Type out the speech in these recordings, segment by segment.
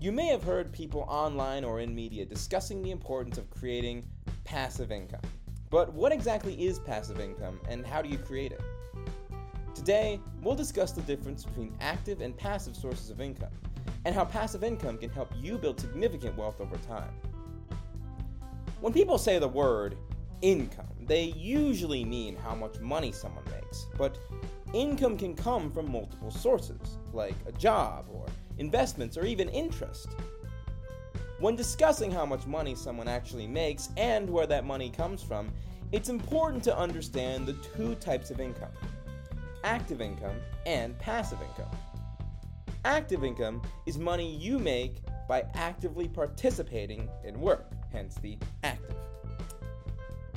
You may have heard people online or in media discussing the importance of creating passive income. But what exactly is passive income and how do you create it? Today, we'll discuss the difference between active and passive sources of income and how passive income can help you build significant wealth over time. When people say the word income, they usually mean how much money someone makes, but income can come from multiple sources, like a job or investments, or even interest. When discussing how much money someone actually makes and where that money comes from, it's important to understand the two types of income active income and passive income. Active income is money you make by actively participating in work, hence the active.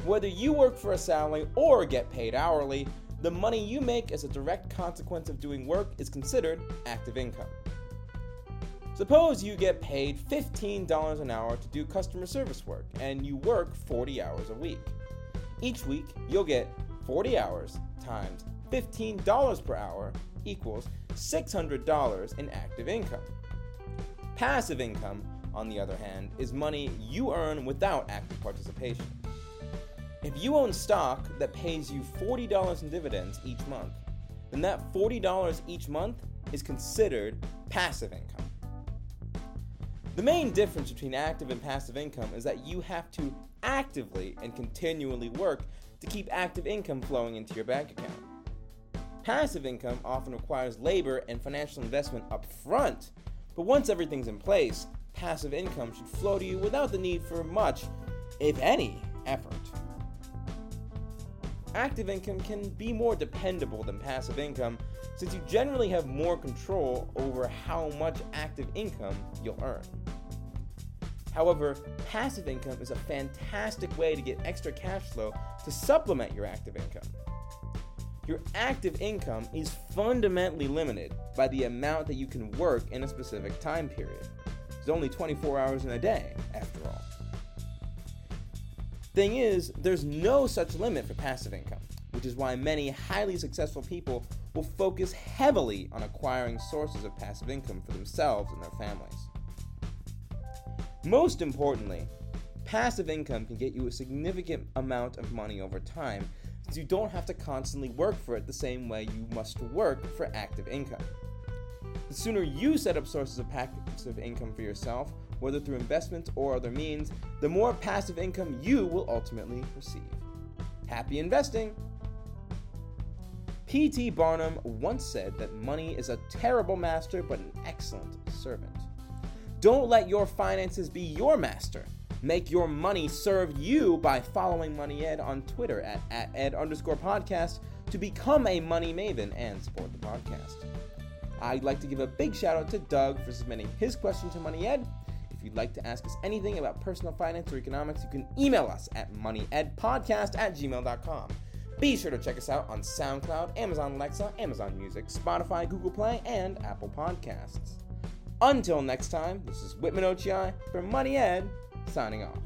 Whether you work for a salary or get paid hourly, the money you make as a direct consequence of doing work is considered active income. Suppose you get paid $15 an hour to do customer service work and you work 40 hours a week. Each week, you'll get 40 hours times $15 per hour equals $600 in active income. Passive income, on the other hand, is money you earn without active participation. If you own stock that pays you $40 in dividends each month, then that $40 each month is considered passive income. The main difference between active and passive income is that you have to actively and continually work to keep active income flowing into your bank account. Passive income often requires labor and financial investment up front, but once everything's in place, passive income should flow to you without the need for much, if any, effort. Active income can be more dependable than passive income since you generally have more control over how much active income you'll earn. However, passive income is a fantastic way to get extra cash flow to supplement your active income. Your active income is fundamentally limited by the amount that you can work in a specific time period. There's only 24 hours in a day, after all. Thing is, there's no such limit for passive income, which is why many highly successful people will focus heavily on acquiring sources of passive income for themselves and their families. Most importantly, passive income can get you a significant amount of money over time since you don't have to constantly work for it the same way you must work for active income. The sooner you set up sources of passive income for yourself, whether through investments or other means, the more passive income you will ultimately receive. Happy investing! P.T. Barnum once said that money is a terrible master but an excellent servant. Don't let your finances be your master. Make your money serve you by following Money Ed on Twitter at, at ed underscore podcast to become a money maven and support the podcast. I'd like to give a big shout out to Doug for submitting his question to Money Ed. If you'd like to ask us anything about personal finance or economics, you can email us at moneyedpodcast at gmail.com. Be sure to check us out on SoundCloud, Amazon Alexa, Amazon Music, Spotify, Google Play, and Apple Podcasts. Until next time, this is Whitman Ochi for Money Ed, signing off.